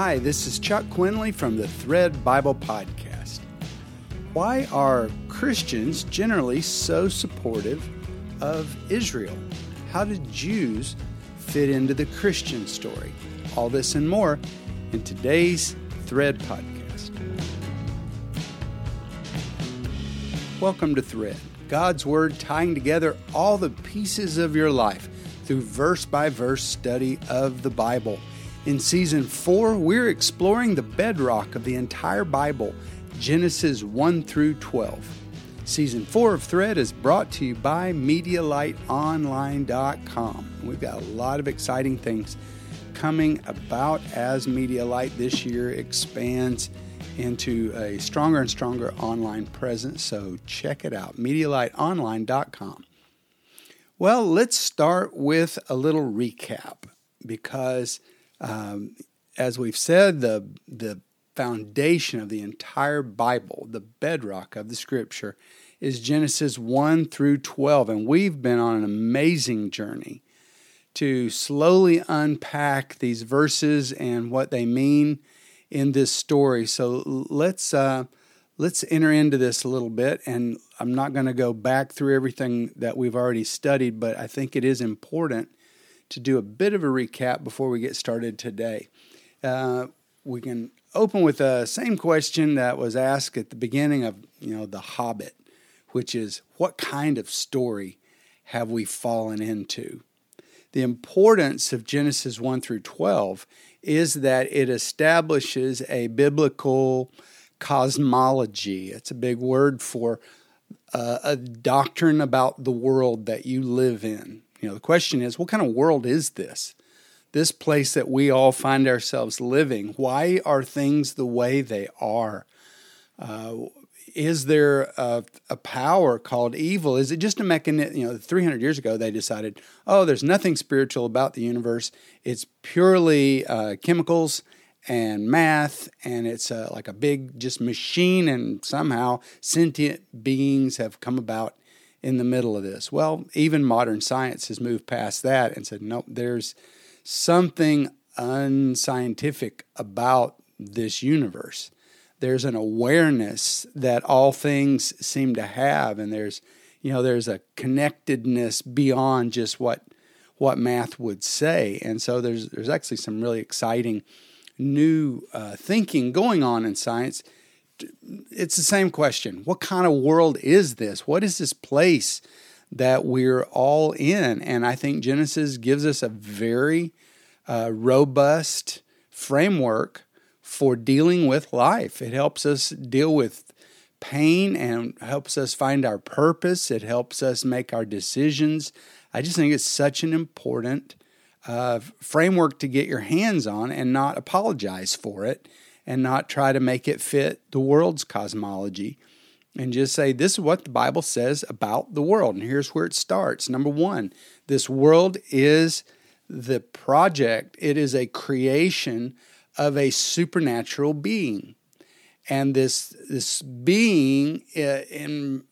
Hi, this is Chuck Quinley from the Thread Bible Podcast. Why are Christians generally so supportive of Israel? How did Jews fit into the Christian story? All this and more in today's Thread Podcast. Welcome to Thread, God's Word tying together all the pieces of your life through verse by verse study of the Bible. In season four, we're exploring the bedrock of the entire Bible, Genesis 1 through 12. Season four of Thread is brought to you by MediaLightOnline.com. We've got a lot of exciting things coming about as MediaLight this year expands into a stronger and stronger online presence. So check it out, MediaLightOnline.com. Well, let's start with a little recap because um, as we've said, the the foundation of the entire Bible, the bedrock of the Scripture, is Genesis one through twelve, and we've been on an amazing journey to slowly unpack these verses and what they mean in this story. So let's uh, let's enter into this a little bit, and I'm not going to go back through everything that we've already studied, but I think it is important to do a bit of a recap before we get started today. Uh, we can open with the same question that was asked at the beginning of you know the Hobbit, which is what kind of story have we fallen into? The importance of Genesis 1 through 12 is that it establishes a biblical cosmology. It's a big word for uh, a doctrine about the world that you live in. You know, the question is, what kind of world is this? This place that we all find ourselves living. Why are things the way they are? Uh, is there a, a, power called evil? Is it just a mechanism? You know, 300 years ago, they decided, oh, there's nothing spiritual about the universe. It's purely uh, chemicals and math, and it's uh, like a big just machine, and somehow sentient beings have come about in the middle of this? Well, even modern science has moved past that and said, nope, there's something unscientific about this universe. There's an awareness that all things seem to have, and there's, you know, there's a connectedness beyond just what what math would say. And so there's there's actually some really exciting new uh, thinking going on in science it's the same question. What kind of world is this? What is this place that we're all in? And I think Genesis gives us a very uh, robust framework for dealing with life. It helps us deal with pain and helps us find our purpose. It helps us make our decisions. I just think it's such an important uh, framework to get your hands on and not apologize for it and not try to make it fit the world's cosmology and just say, this is what the Bible says about the world. And here's where it starts. Number one, this world is the project, it is a creation of a supernatural being. And this, this being uh, in,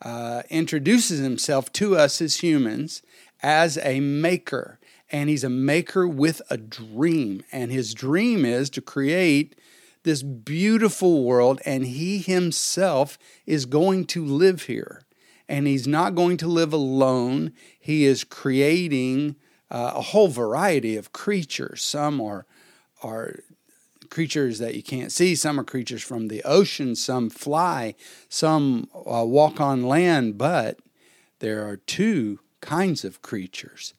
uh, introduces himself to us as humans as a maker and he's a maker with a dream. And his dream is to create this beautiful world, and he himself is going to live here. And he's not going to live alone. He is creating uh, a whole variety of creatures. Some are, are creatures that you can't see, some are creatures from the ocean, some fly, some uh, walk on land, but there are two kinds of creatures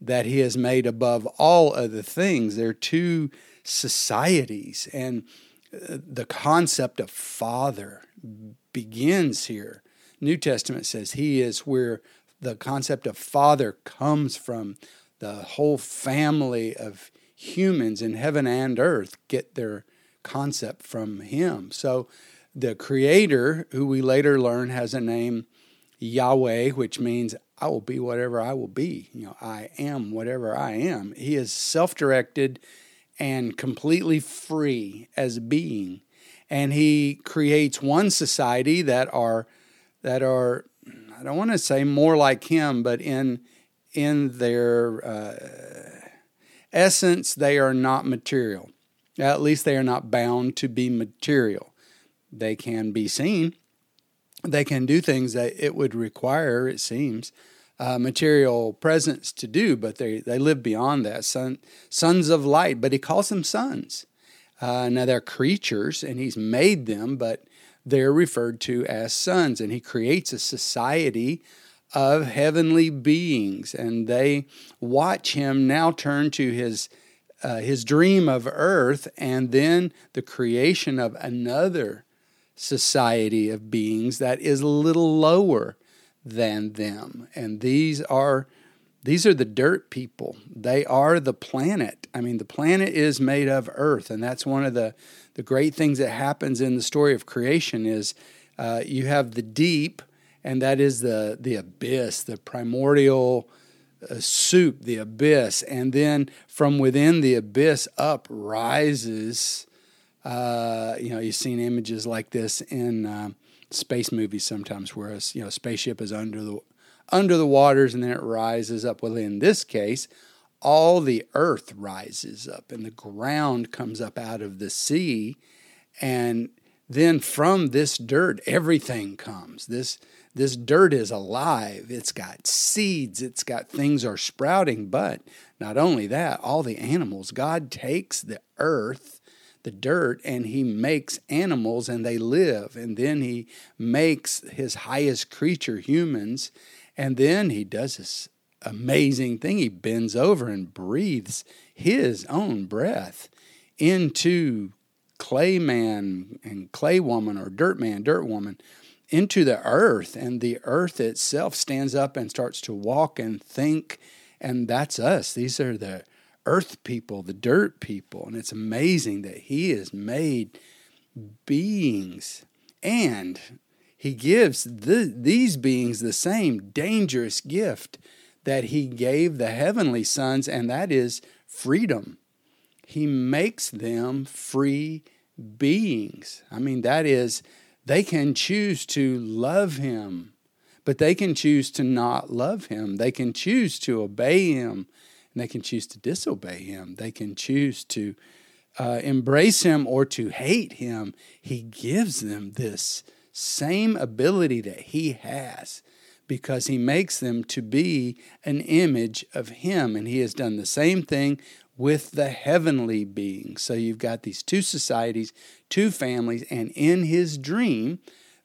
that he has made above all other things. There are two societies, and uh, the concept of father begins here. New Testament says he is where the concept of father comes from. The whole family of humans in heaven and earth get their concept from him. So the creator, who we later learn has a name Yahweh, which means I will be whatever I will be. You know, I am whatever I am. He is self directed and completely free as being. And he creates one society that are that are I don't want to say more like him, but in in their uh, essence, they are not material. At least they are not bound to be material. They can be seen. They can do things that it would require, it seems, uh, material presence to do, but they, they live beyond that. Son, sons of light, but he calls them sons. Uh, now they're creatures, and he's made them, but they're referred to as sons, and he creates a society of heavenly beings, and they watch him now turn to his uh, his dream of earth, and then the creation of another society of beings that is a little lower than them. And these are these are the dirt people. They are the planet. I mean, the planet is made of earth, and that's one of the the great things that happens in the story of creation is uh, you have the deep, and that is the the abyss, the primordial uh, soup, the abyss, and then from within the abyss up rises. Uh, you know, you've seen images like this in uh, space movies sometimes, where a you know spaceship is under the under the waters and then it rises up. Well, in this case, all the earth rises up and the ground comes up out of the sea, and then from this dirt, everything comes. This this dirt is alive. It's got seeds. It's got things are sprouting. But not only that, all the animals. God takes the earth the dirt and he makes animals and they live. And then he makes his highest creature, humans. And then he does this amazing thing. He bends over and breathes his own breath into clay man and clay woman or dirt man, dirt woman into the earth. And the earth itself stands up and starts to walk and think. And that's us. These are the earth people, the dirt people. And it's amazing that He has made beings and He gives the, these beings the same dangerous gift that He gave the heavenly sons, and that is freedom. He makes them free beings. I mean, that is, they can choose to love Him, but they can choose to not love Him. They can choose to obey Him and they can choose to disobey him. They can choose to uh, embrace him or to hate him. He gives them this same ability that he has because he makes them to be an image of him. And he has done the same thing with the heavenly beings. So you've got these two societies, two families, and in his dream,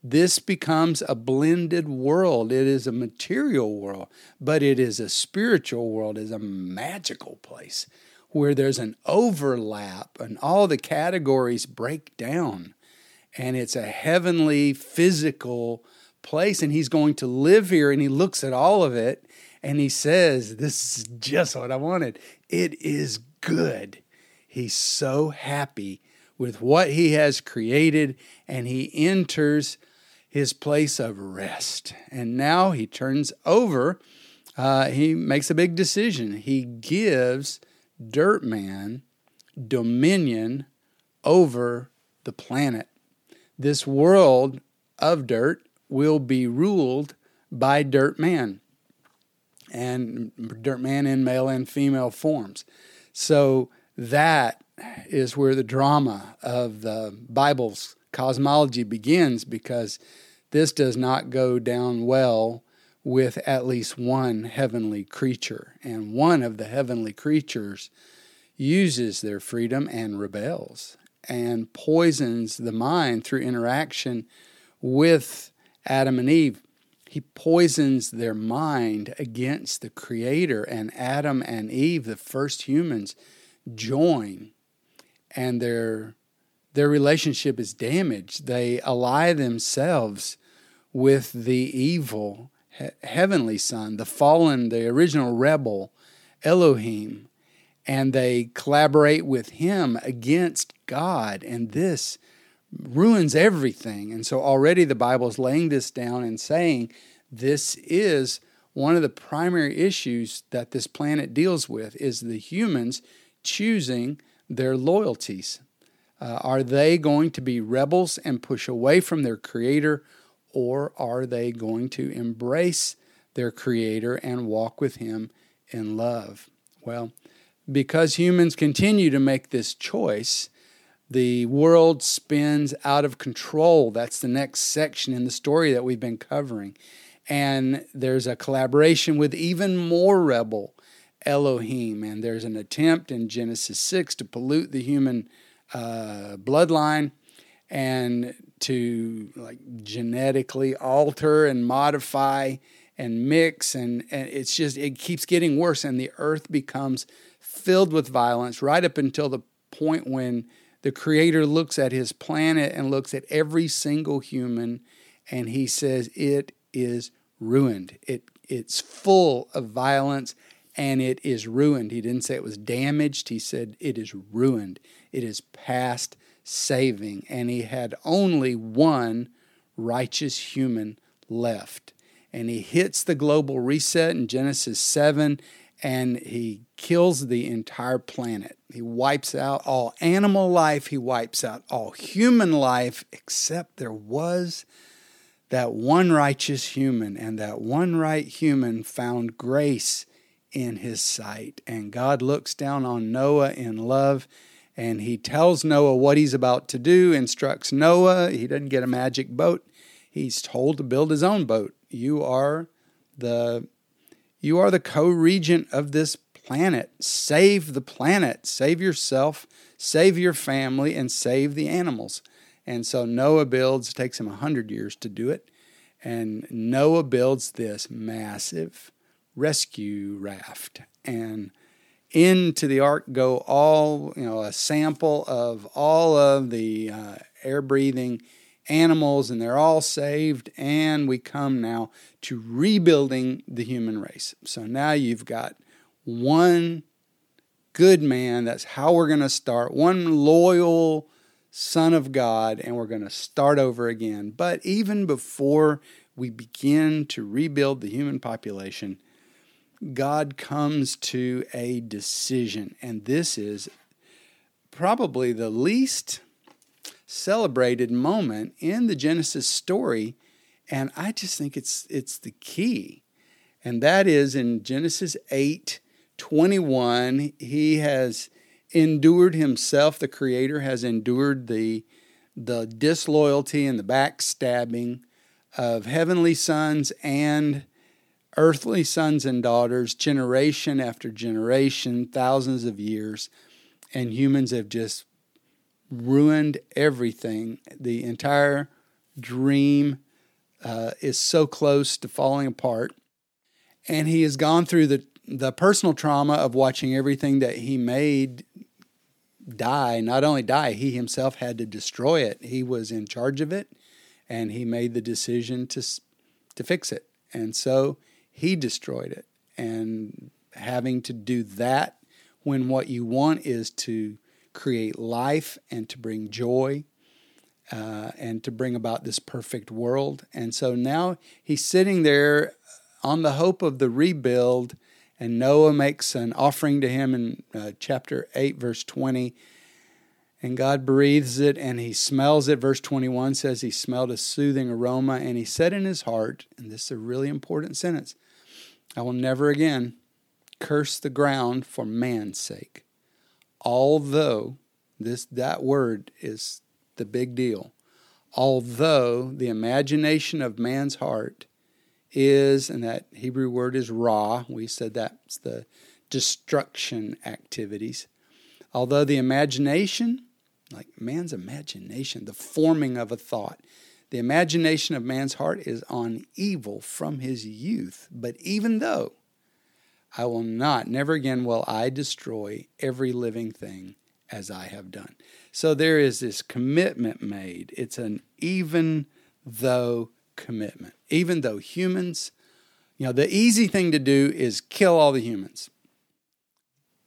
this becomes a blended world. It is a material world, but it is a spiritual world, it is a magical place where there's an overlap and all the categories break down. And it's a heavenly, physical place. And he's going to live here and he looks at all of it and he says, This is just what I wanted. It is good. He's so happy with what he has created and he enters his place of rest. And now he turns over, uh, he makes a big decision. He gives Dirt Man dominion over the planet. This world of dirt will be ruled by Dirt Man and Dirt Man in male and female forms. So that is where the drama of the Bible's cosmology begins because this does not go down well with at least one heavenly creature. And one of the heavenly creatures uses their freedom and rebels and poisons the mind through interaction with Adam and Eve. He poisons their mind against the Creator, and Adam and Eve, the first humans, join, and their their relationship is damaged. They ally themselves with the evil he- heavenly son, the fallen, the original rebel, Elohim, and they collaborate with him against God. And this ruins everything. And so already the Bible is laying this down and saying this is one of the primary issues that this planet deals with is the humans choosing their loyalties uh, are they going to be rebels and push away from their Creator, or are they going to embrace their Creator and walk with Him in love? Well, because humans continue to make this choice, The world spins out of control. That's the next section in the story that we've been covering. And there's a collaboration with even more rebel Elohim. And there's an attempt in Genesis 6 to pollute the human uh, bloodline and to like genetically alter and modify and mix and, and it's just it keeps getting worse and the earth becomes filled with violence right up until the point when the creator looks at his planet and looks at every single human and he says it is ruined. It it's full of violence and it is ruined. He didn't say it was damaged. He said it is ruined. It is past saving. And he had only one righteous human left. And he hits the global reset in Genesis 7 and he kills the entire planet. He wipes out all animal life, he wipes out all human life, except there was that one righteous human, and that one right human found grace in his sight. And God looks down on Noah in love. And he tells Noah what he's about to do, instructs Noah. He doesn't get a magic boat. He's told to build his own boat you are the you are the co-regent of this planet. Save the planet, save yourself, save your family, and save the animals. And so Noah builds, it takes him a hundred years to do it. And Noah builds this massive rescue raft. And into the ark go all, you know, a sample of all of the uh, air breathing animals, and they're all saved. And we come now to rebuilding the human race. So now you've got one good man. That's how we're going to start. One loyal son of God, and we're going to start over again. But even before we begin to rebuild the human population, God comes to a decision. And this is probably the least celebrated moment in the Genesis story, and I just think it's it's the key. And that is in Genesis 8 21, he has endured himself, the creator has endured the the disloyalty and the backstabbing of heavenly sons and earthly sons and daughters, generation after generation, thousands of years, and humans have just ruined everything. The entire dream uh, is so close to falling apart. And he has gone through the, the personal trauma of watching everything that he made die. Not only die, he himself had to destroy it. He was in charge of it, and he made the decision to, to fix it. And so he destroyed it. And having to do that when what you want is to create life and to bring joy uh, and to bring about this perfect world. And so now he's sitting there on the hope of the rebuild, and Noah makes an offering to him in uh, chapter 8, verse 20. And God breathes it and he smells it. Verse 21 says he smelled a soothing aroma and he said in his heart, and this is a really important sentence I will never again curse the ground for man's sake. Although this that word is the big deal. Although the imagination of man's heart is and that hebrew word is ra we said that's the destruction activities. Although the imagination like man's imagination the forming of a thought the imagination of man's heart is on evil from his youth but even though I will not, never again will I destroy every living thing as I have done. So there is this commitment made. It's an even though commitment. Even though humans, you know, the easy thing to do is kill all the humans.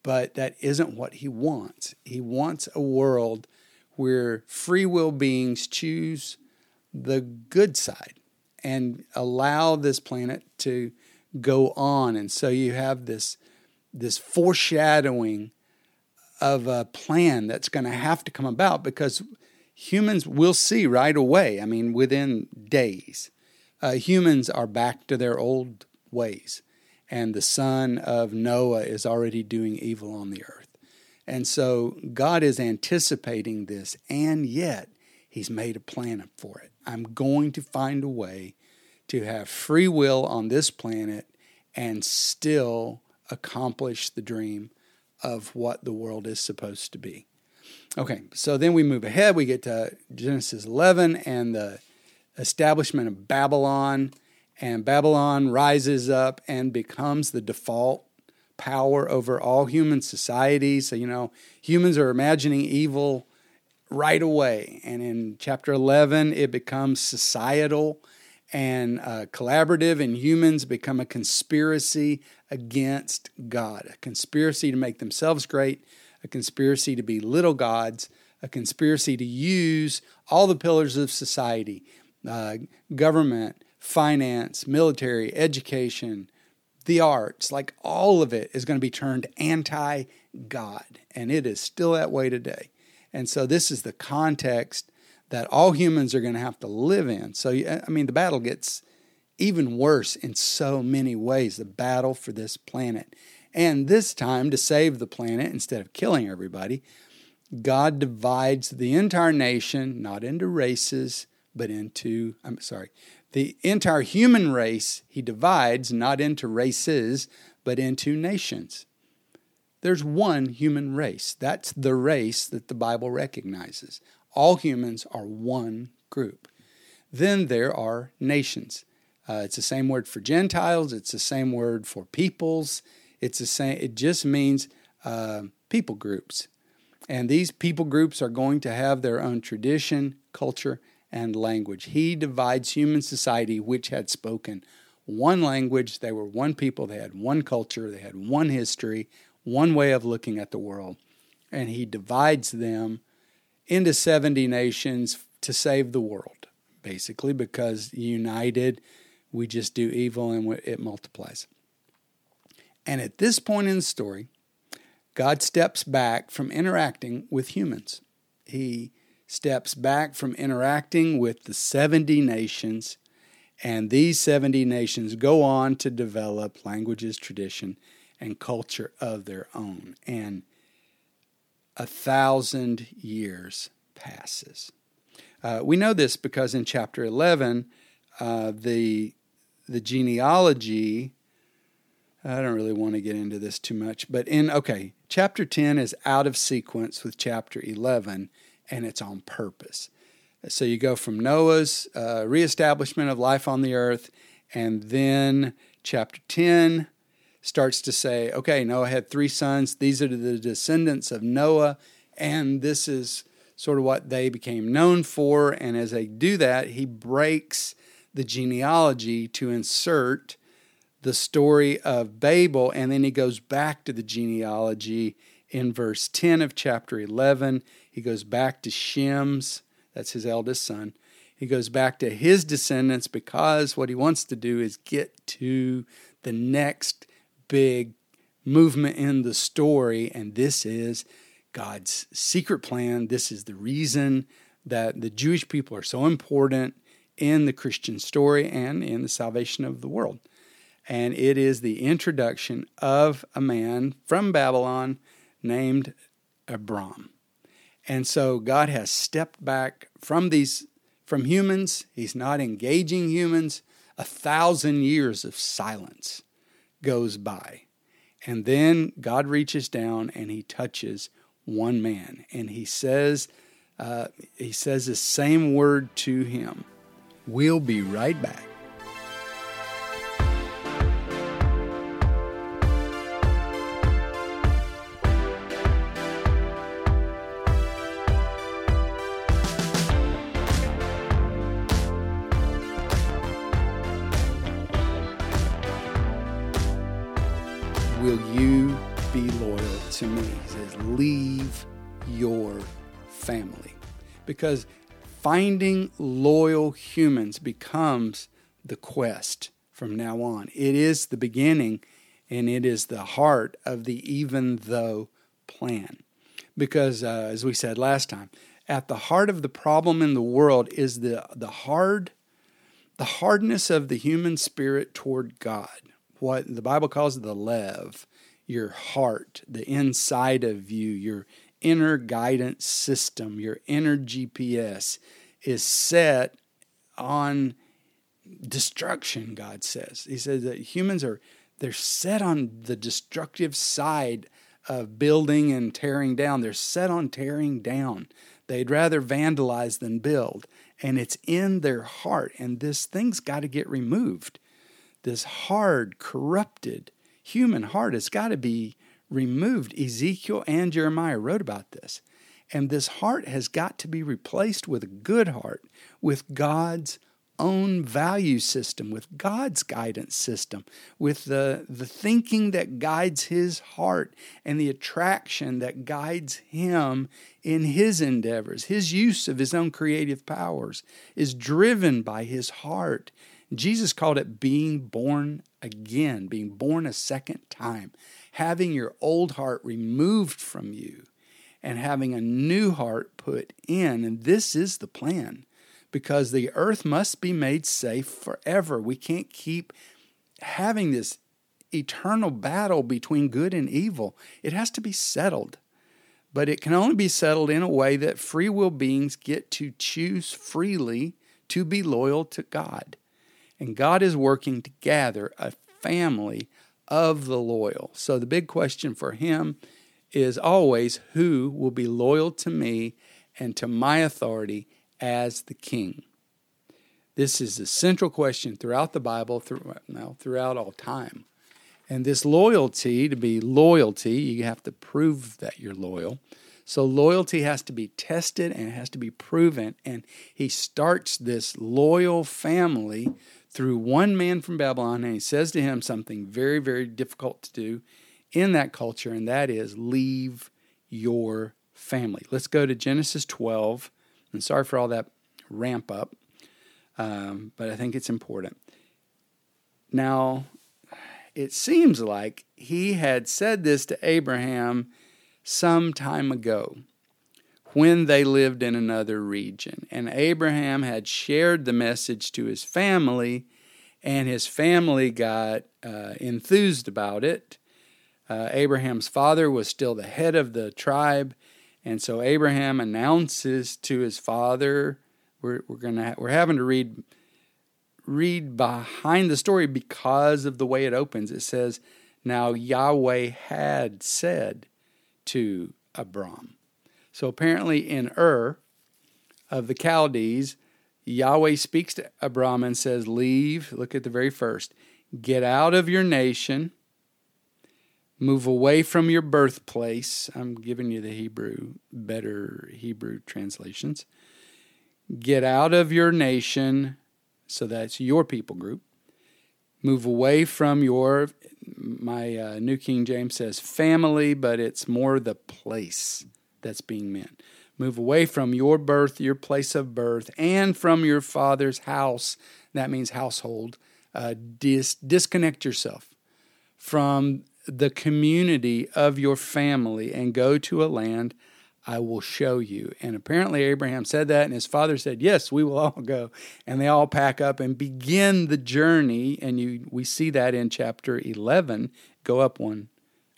But that isn't what he wants. He wants a world where free will beings choose the good side and allow this planet to go on. And so you have this, this foreshadowing of a plan that's going to have to come about because humans will see right away. I mean, within days, uh, humans are back to their old ways. And the son of Noah is already doing evil on the earth. And so God is anticipating this, and yet He's made a plan for it. I'm going to find a way to have free will on this planet and still accomplish the dream of what the world is supposed to be. Okay, so then we move ahead. We get to Genesis 11 and the establishment of Babylon. And Babylon rises up and becomes the default power over all human society. So, you know, humans are imagining evil right away. And in chapter 11, it becomes societal and uh, collaborative, and humans become a conspiracy against God, a conspiracy to make themselves great, a conspiracy to be little gods, a conspiracy to use all the pillars of society uh, government, finance, military, education, the arts, like all of it is going to be turned anti God. And it is still that way today. And so this is the context that all humans are going to have to live in. So, I mean, the battle gets even worse in so many ways the battle for this planet. And this time, to save the planet instead of killing everybody, God divides the entire nation not into races, but into, I'm sorry, the entire human race, he divides not into races, but into nations. There's one human race. That's the race that the Bible recognizes. All humans are one group. Then there are nations. Uh, it's the same word for Gentiles. It's the same word for peoples. It's the same. It just means uh, people groups, and these people groups are going to have their own tradition, culture, and language. He divides human society, which had spoken one language. They were one people. They had one culture. They had one history, one way of looking at the world, and he divides them into 70 nations to save the world, basically, because united, we just do evil and it multiplies. And at this point in the story, God steps back from interacting with humans. He steps back from interacting with the 70 nations, and these 70 nations go on to develop languages, tradition, and culture of their own. And a thousand years passes. Uh, we know this because in chapter 11, uh, the, the genealogy, I don't really want to get into this too much, but in, okay, chapter 10 is out of sequence with chapter 11, and it's on purpose. So you go from Noah's uh, reestablishment of life on the earth, and then chapter 10 starts to say, okay, Noah had three sons. These are the descendants of Noah, and this is sort of what they became known for. And as they do that, he breaks the genealogy to insert the story of Babel, and then he goes back to the genealogy in verse 10 of chapter 11. He goes back to Shem's, that's his eldest son. He goes back to his descendants because what he wants to do is get to the next big movement in the story, and this is God's secret plan. This is the reason that the Jewish people are so important in the Christian story and in the salvation of the world. And it is the introduction of a man from Babylon named Abram. And so God has stepped back from these from humans. He's not engaging humans. A thousand years of silence goes by. And then God reaches down and he touches one man. And he says, uh, he says the same word to him. We'll be right back. Family. Because finding loyal humans becomes the quest from now on. It is the beginning and it is the heart of the even though plan. Because, uh, as we said last time, at the heart of the problem in the world is the, the hard the hardness of the human spirit toward God what the Bible calls the lev your heart, the inside of you, your inner guidance system, your inner GPS is set on destruction, God says. He says that humans are they're set on the destructive side of building and tearing down. They're set on tearing down. They'd rather vandalize than build. And it's in their heart. And this thing's got to get removed. This hard, corrupted human heart has got to be removed. Ezekiel and Jeremiah wrote about this. And this heart has got to be replaced with a good heart, with God's own value system, with God's guidance system, with the, the thinking that guides his heart and the attraction that guides him in his endeavors. His use of his own creative powers is driven by his heart. Jesus called it being born again, being born a second time, having your old heart removed from you and having a new heart put in. And this is the plan because the earth must be made safe forever. We can't keep having this eternal battle between good and evil. It has to be settled. But it can only be settled in a way that free will beings get to choose freely to be loyal to God. And God is working to gather a family of the loyal. So the big question for him is always who will be loyal to me and to my authority as the king? This is the central question throughout the Bible, through, well, throughout all time. And this loyalty, to be loyalty, you have to prove that you're loyal. So loyalty has to be tested and it has to be proven. And he starts this loyal family through one man from Babylon, and he says to him something very, very difficult to do in that culture, and that is leave your family. Let's go to Genesis 12 and sorry for all that ramp up, um, but I think it's important. Now, it seems like he had said this to Abraham some time ago when they lived in another region. And Abraham had shared the message to his family, and his family got uh, enthused about it. Uh, Abraham's father was still the head of the tribe, and so Abraham announces to his father, we're, we're gonna we're having to read read behind the story because of the way it opens. It says, Now Yahweh had said to Abram. So apparently in Ur of the Chaldees, Yahweh speaks to Abram and says, Leave, look at the very first, get out of your nation Move away from your birthplace. I'm giving you the Hebrew, better Hebrew translations. Get out of your nation. So that's your people group. Move away from your, my uh, New King James says family, but it's more the place that's being meant. Move away from your birth, your place of birth, and from your father's house. That means household. Uh, dis- disconnect yourself from the community of your family and go to a land I will show you. And apparently, Abraham said that, and his father said, Yes, we will all go. And they all pack up and begin the journey. And you, we see that in chapter 11. Go up one,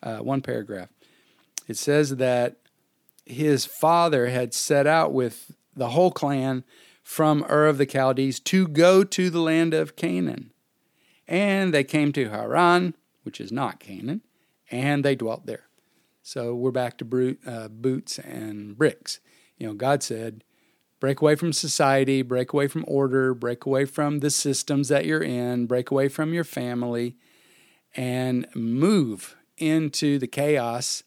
uh, one paragraph. It says that his father had set out with the whole clan from Ur of the Chaldees to go to the land of Canaan. And they came to Haran, which is not Canaan, and they dwelt there. So we're back to brute, uh, boots and bricks. You know, God said, break away from society, break away from order, break away from the systems that you're in, break away from your family, and move into the chaos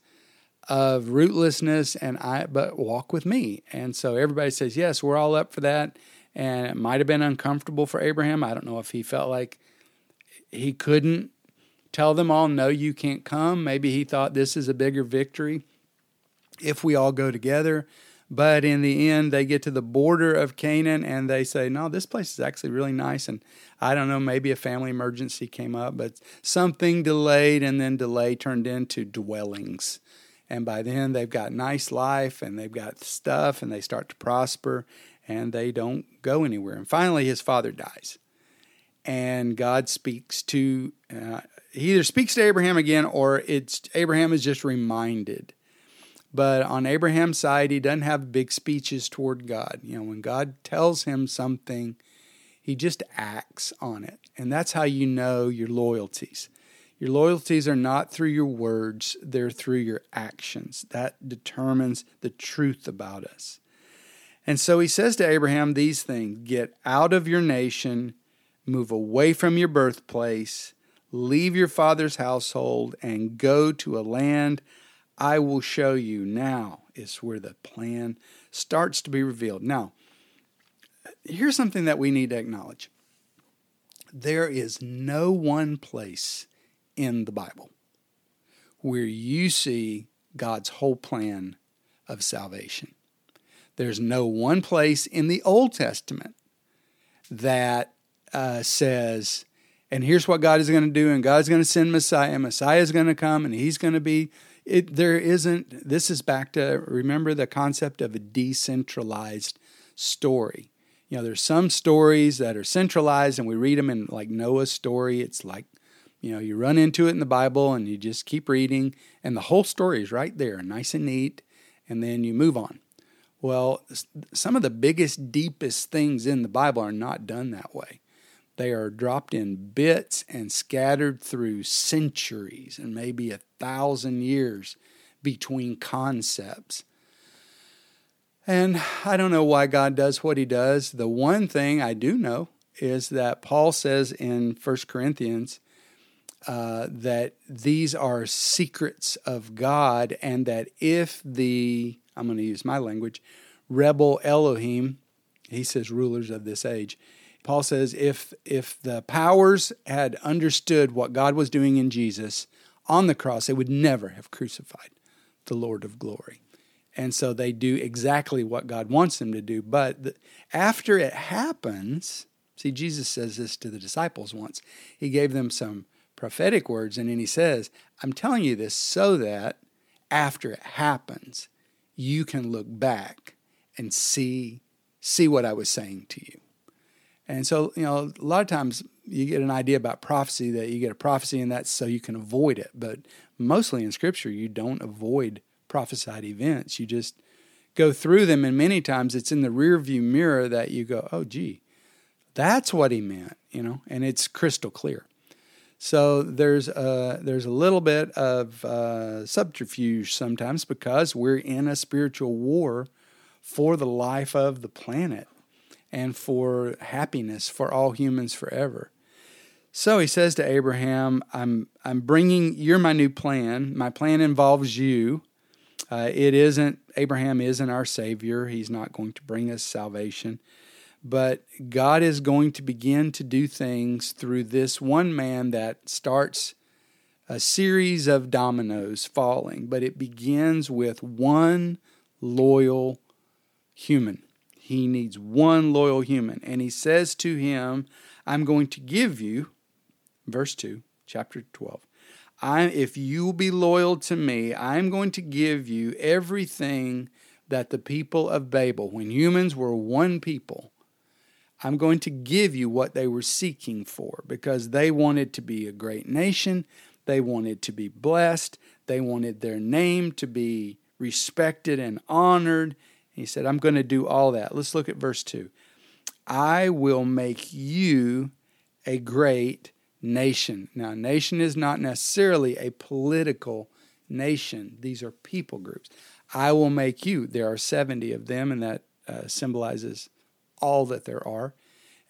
of rootlessness and I but walk with me. And so everybody says, Yes, we're all up for that. And it might have been uncomfortable for Abraham. I don't know if he felt like he couldn't tell them all, no, you can't come. Maybe he thought this is a bigger victory if we all go together. But in the end, they get to the border of Canaan and they say, no, this place is actually really nice. And I don't know, maybe a family emergency came up, but something delayed and then delay turned into dwellings. And by then, they've got nice life and they've got stuff and they start to prosper and they don't go anywhere. And finally, his father dies. And God speaks to uh, he either speaks to Abraham again or it's Abraham is just reminded. But on Abraham's side, he doesn't have big speeches toward God. You know, when God tells him something, he just acts on it. And that's how you know your loyalties. Your loyalties are not through your words, they're through your actions. That determines the truth about us. And so he says to Abraham these things Get out of your nation, move away from your birthplace, leave your father's household, and go to a land I will show you. Now is where the plan starts to be revealed. Now, here's something that we need to acknowledge there is no one place in the Bible where you see God's whole plan of salvation. There's no one place in the Old Testament that uh, says, and here's what God is going to do, and God's going to send Messiah, Messiah is going to come, and he's going to be. It, there isn't, this is back to remember the concept of a decentralized story. You know, there's some stories that are centralized, and we read them in like Noah's story. It's like you know, you run into it in the Bible and you just keep reading, and the whole story is right there, nice and neat, and then you move on. Well, some of the biggest, deepest things in the Bible are not done that way. They are dropped in bits and scattered through centuries and maybe a thousand years between concepts. And I don't know why God does what he does. The one thing I do know is that Paul says in 1 Corinthians uh, that these are secrets of God, and that if the, I'm going to use my language, rebel Elohim, he says rulers of this age, Paul says if if the powers had understood what God was doing in Jesus on the cross, they would never have crucified the Lord of glory. And so they do exactly what God wants them to do. But the, after it happens, see, Jesus says this to the disciples once. He gave them some prophetic words. And then he says, I'm telling you this so that after it happens, you can look back and see see what I was saying to you. And so, you know, a lot of times you get an idea about prophecy that you get a prophecy and that's so you can avoid it. But mostly in scripture, you don't avoid prophesied events. You just go through them and many times it's in the rear view mirror that you go, "Oh gee, that's what he meant," you know, and it's crystal clear. So there's a, there's a little bit of uh, subterfuge sometimes because we're in a spiritual war for the life of the planet and for happiness for all humans forever. So he says to Abraham, I'm, I'm bringing, you're my new plan. My plan involves you. Uh, it isn't, Abraham isn't our Savior. He's not going to bring us salvation. But God is going to begin to do things through this one man that starts a series of dominoes falling, but it begins with one loyal human. He needs one loyal human. And he says to him, I'm going to give you, verse 2, chapter 12. I, if you will be loyal to me, I'm going to give you everything that the people of Babel, when humans were one people, I'm going to give you what they were seeking for because they wanted to be a great nation. They wanted to be blessed. They wanted their name to be respected and honored. He said, I'm going to do all that. Let's look at verse 2. I will make you a great nation. Now, nation is not necessarily a political nation, these are people groups. I will make you. There are 70 of them, and that uh, symbolizes all that there are.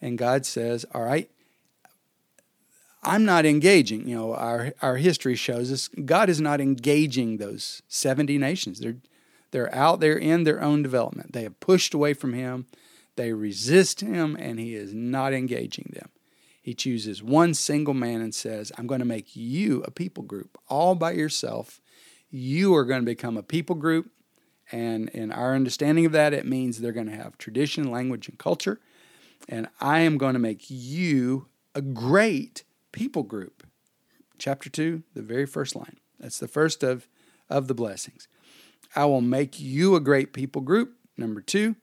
And God says, All right, I'm not engaging. You know, our, our history shows us God is not engaging those 70 nations. They're, they're out there in their own development. They have pushed away from Him, they resist Him, and He is not engaging them. He chooses one single man and says, I'm going to make you a people group all by yourself. You are going to become a people group and in our understanding of that, it means they're going to have tradition, language, and culture. And I am going to make you a great people group. Chapter 2, the very first line. That's the first of, of the blessings. I will make you a great people group. Number two,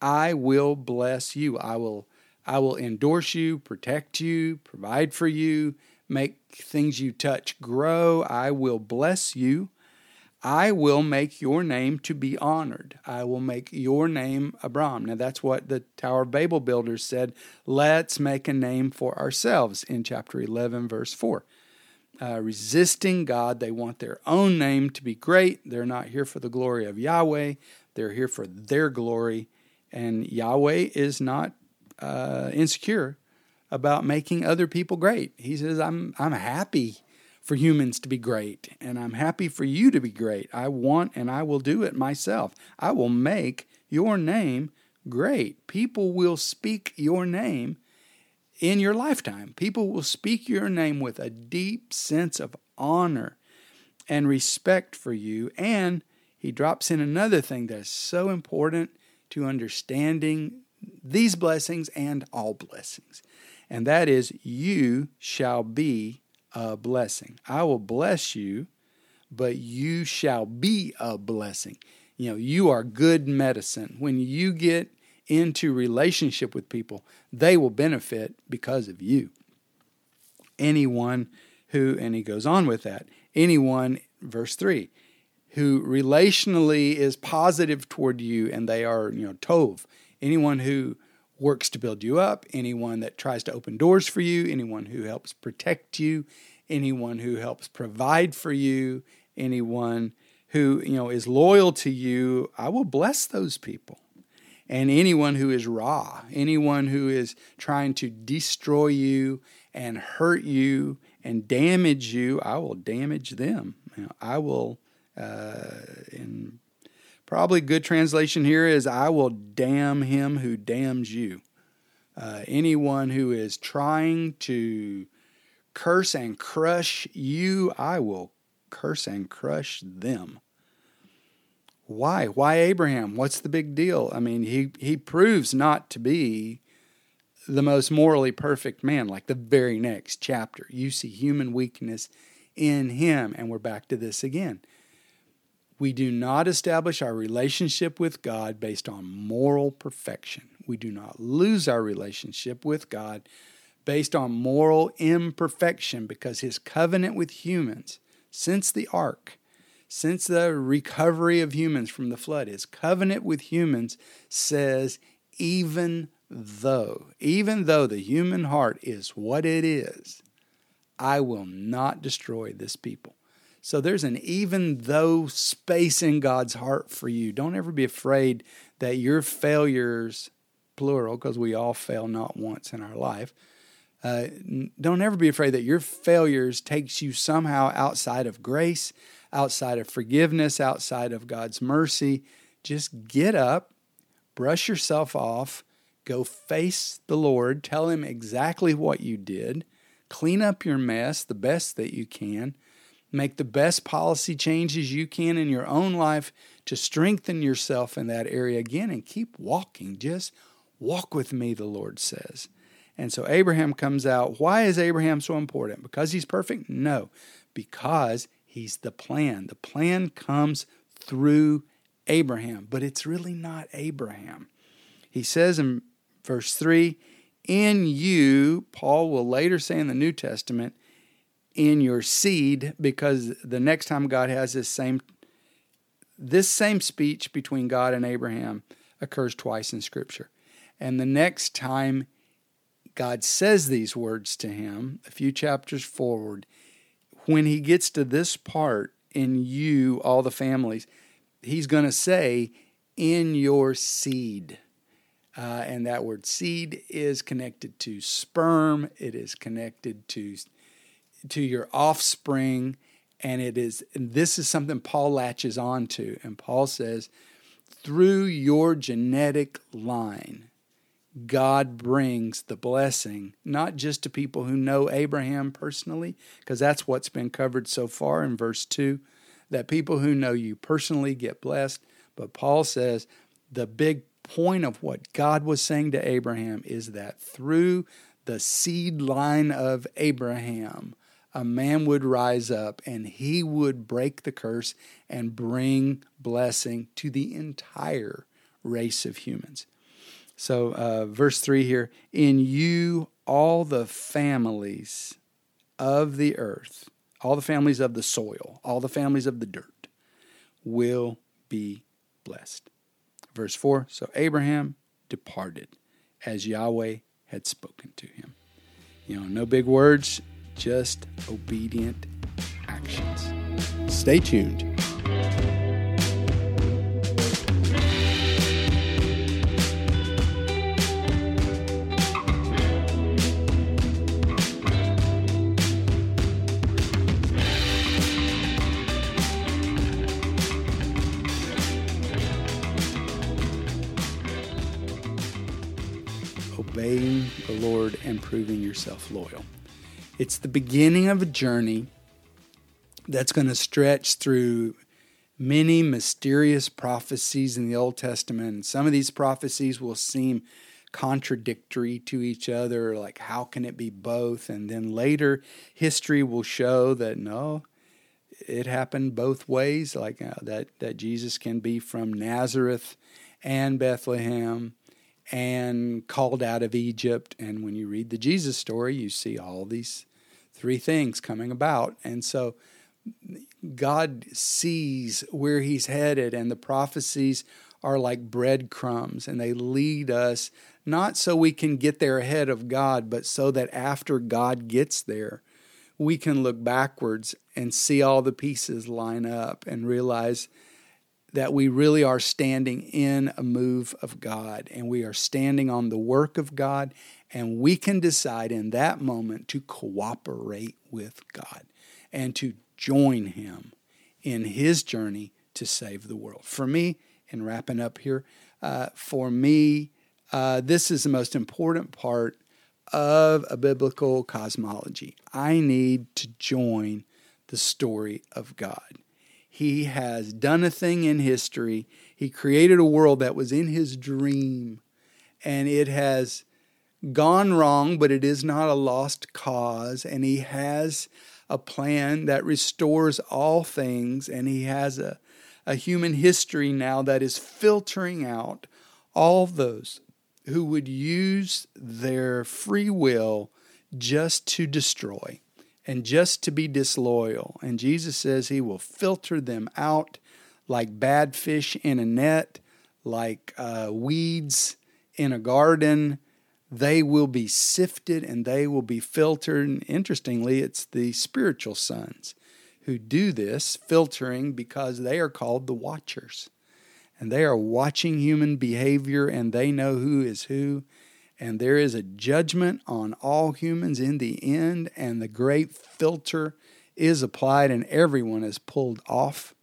I will bless you. I will I will endorse you, protect you, provide for you, make things you touch grow. I will bless you. I will make your name to be honored. I will make your name Abram. Now, that's what the Tower of Babel builders said. Let's make a name for ourselves in chapter 11, verse 4. Uh, resisting God, they want their own name to be great. They're not here for the glory of Yahweh, they're here for their glory. And Yahweh is not uh, insecure about making other people great. He says, I'm, I'm happy for humans to be great, and I'm happy for you to be great. I want and I will do it myself. I will make your name great. People will speak your name in your lifetime. People will speak your name with a deep sense of honor and respect for you. And he drops in another thing that's so important to understanding these blessings and all blessings. And that is, you shall be a blessing. I will bless you, but you shall be a blessing. You know, you are good medicine. When you get into relationship with people, they will benefit because of you. Anyone who, and he goes on with that, anyone, verse 3, who relationally is positive toward you and they are, you know, tov, anyone who works to build you up, anyone that tries to open doors for you, anyone who helps protect you, anyone who helps provide for you, anyone who, you know, is loyal to you, I will bless those people. And anyone who is ra, anyone who is trying to destroy you and hurt you and damage you, I will damage them. You know, I will, uh, in Probably good translation here is I will damn him who damns you. Uh, anyone who is trying to curse and crush you, I will curse and crush them. Why? Why Abraham? What's the big deal? I mean, he, he proves not to be the most morally perfect man, like the very next chapter. You see human weakness in him, and we're back to this again. We do not establish our relationship with God based on moral perfection. We do not lose our relationship with God based on moral imperfection because his covenant with humans, since the ark, since the recovery of humans from the flood, his covenant with humans says, even though, even though the human heart is what it is, I will not destroy this people. So there's an even though space in God's heart for you. Don't ever be afraid that your failures, plural, because we all fail not once in our life. Uh, don't ever be afraid that your failures takes you somehow outside of grace, outside of forgiveness, outside of God's mercy. Just get up, brush yourself off, go face the Lord, tell him exactly what you did, clean up your mess the best that you can Make the best policy changes you can in your own life to strengthen yourself in that area again and keep walking. Just walk with me, the Lord says. And so Abraham comes out. Why is Abraham so important? Because he's perfect? No, because he's the plan. The plan comes through Abraham, but it's really not Abraham. He says in verse 3 In you, Paul will later say in the New Testament, in your seed because the next time God has this same this same speech between God and Abraham occurs twice in scripture. And the next time God says these words to him, a few chapters forward, when he gets to this part in you all the families, he's going to say in your seed. Uh, and that word seed is connected to sperm, it is connected to to your offspring and it is and this is something Paul latches on to. And Paul says through your genetic line God brings the blessing not just to people who know Abraham personally because that's what's been covered so far in verse 2 that people who know you personally get blessed. But Paul says the big point of what God was saying to Abraham is that through the seed line of Abraham a man would rise up and he would break the curse and bring blessing to the entire race of humans. So, uh, verse 3 here In you, all the families of the earth, all the families of the soil, all the families of the dirt will be blessed. Verse 4 So Abraham departed as Yahweh had spoken to him. You know, no big words, just obedient actions. Stay tuned. obeying the Lord and proving yourself loyal. It's the beginning of a journey that's going to stretch through many mysterious prophecies in the Old Testament. some of these prophecies will seem contradictory to each other, like how can it be both? And then later, history will show that no, it happened both ways, like uh, that, that Jesus can be from Nazareth and Bethlehem and called out of Egypt. And when you read the Jesus story, you see all these three things coming about. And so God sees where He's headed, and the prophecies are like breadcrumbs, and they lead us not so we can get there ahead of God, but so that after God gets there, we can look backwards and see all the pieces line up and realize that we really are standing in a move of God and we are standing on the work of God, and we can decide in that moment to cooperate with God and to join Him in His journey to save the world. For me, in wrapping up here, uh, for me, uh, this is the most important part of a biblical cosmology. I need to join the story of God. He has done a thing in history. He created a world that was in his dream, and it has gone wrong, but it is not a lost cause. And he has a plan that restores all things, and he has a, a human history now that is filtering out all those who would use their free will just to destroy and just to be disloyal. And Jesus says he will filter them out like bad fish in a net, like uh, weeds in a garden. They will be sifted and they will be filtered. And interestingly, it's the spiritual sons who do this filtering because they are called the watchers. And they are watching human behavior and they know who is who and there is a judgment on all humans in the end, and the great filter is applied, and everyone is pulled off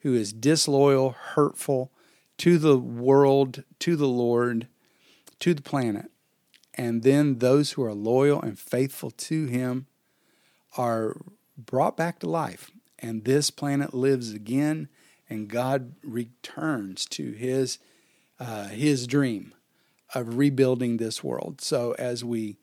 who is disloyal, hurtful to the world, to the Lord, to the planet. And then those who are loyal and faithful to Him are brought back to life. And this planet lives again, and God returns to His, uh, his dream of rebuilding this world. So as we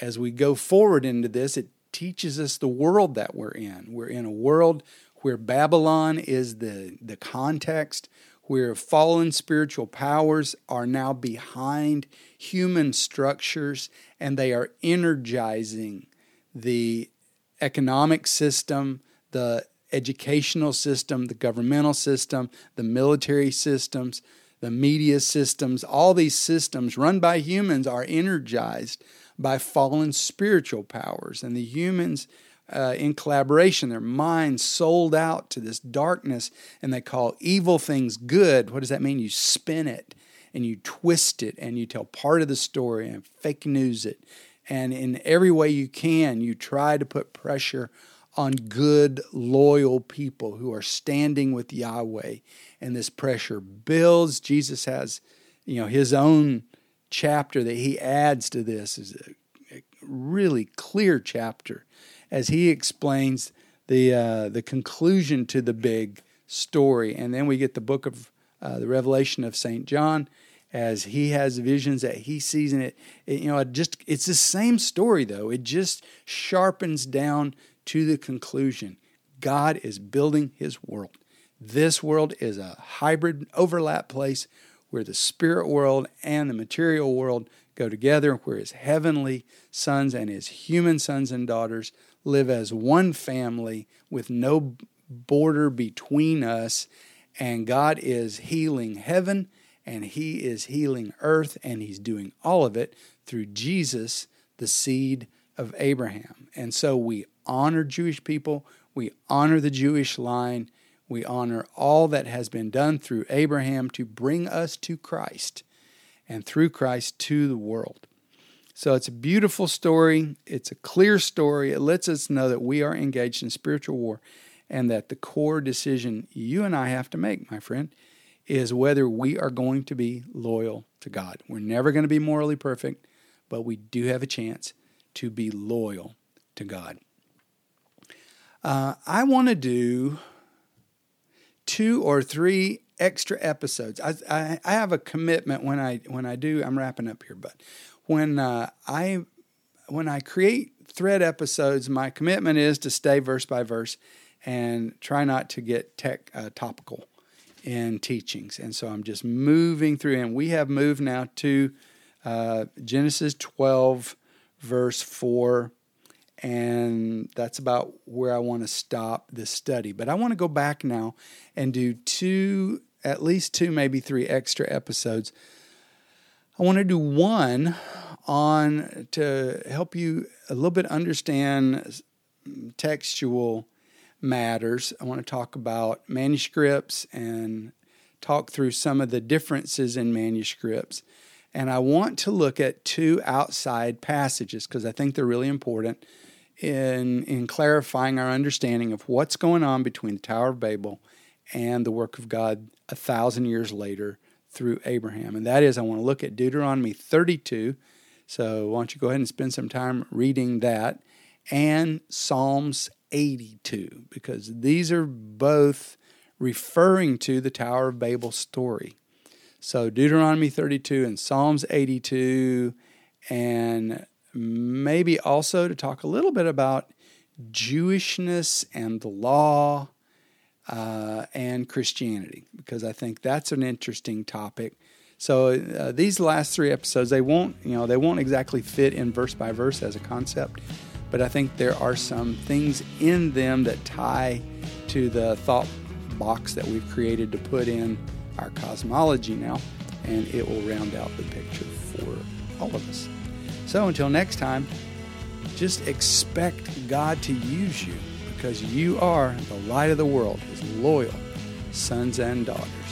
as we go forward into this, it teaches us the world that we're in. We're in a world where Babylon is the, the context, where fallen spiritual powers are now behind human structures and they are energizing the economic system, the educational system, the governmental system, the military systems, the media systems, all these systems run by humans are energized by fallen spiritual powers. And the humans, uh, in collaboration, their minds sold out to this darkness, and they call evil things good. What does that mean? You spin it and you twist it and you tell part of the story and fake news it. And in every way you can, you try to put pressure on good, loyal people who are standing with Yahweh. And this pressure builds. Jesus has, you know, his own chapter that he adds to this is a, a really clear chapter as he explains the uh, the conclusion to the big story. And then we get the book of uh, the Revelation of Saint John as he has visions that he sees in it. it you know, it just it's the same story though. It just sharpens down to the conclusion God is building his world. This world is a hybrid overlap place where the spirit world and the material world go together, where his heavenly sons and his human sons and daughters live as one family with no border between us. And God is healing heaven and He is healing earth, and He's doing all of it through Jesus, the seed of Abraham. And so we honor Jewish people, we honor the Jewish line, we honor all that has been done through Abraham to bring us to Christ and through Christ to the world. So it's a beautiful story. It's a clear story. It lets us know that we are engaged in spiritual war and that the core decision you and I have to make, my friend, is whether we are going to be loyal to God. We're never going to be morally perfect, but we do have a chance to be loyal to God. Uh, I want to do two or three extra episodes. I, I, I, have a commitment when I when I do. I'm wrapping up here, but when uh, I when I create thread episodes, my commitment is to stay verse by verse and try not to get tech uh, topical in teachings. And so I'm just moving through, and we have moved now to uh, Genesis 12, verse 4. And that's about where I want to stop this study. But I want to go back now and do two, at least two, maybe three extra episodes I want to do one on to help you a little bit understand textual matters. I want to talk about manuscripts and talk through some of the differences in manuscripts. And I want to look at two outside passages because I think they're really important in, in clarifying our understanding of what's going on between the Tower of Babel and the work of God a thousand years later through Abraham. And that is, I want to look at Deuteronomy 32. So why don't you go ahead and spend some time reading that and Psalms 82, because these are both referring to the Tower of Babel story. So Deuteronomy 32 and Psalms 82, and maybe also to talk a little bit about Jewishness and the law uh, and Christianity because I think that's an interesting topic. So uh, these last three episodes, they won't, you know, they won't exactly fit in verse by verse as a concept, but I think there are some things in them that tie to the thought box that we've created to put in our cosmology now, and it will round out the picture for all of us. So until next time, just expect God to use you because you are the light of the world, his loyal sons and daughters.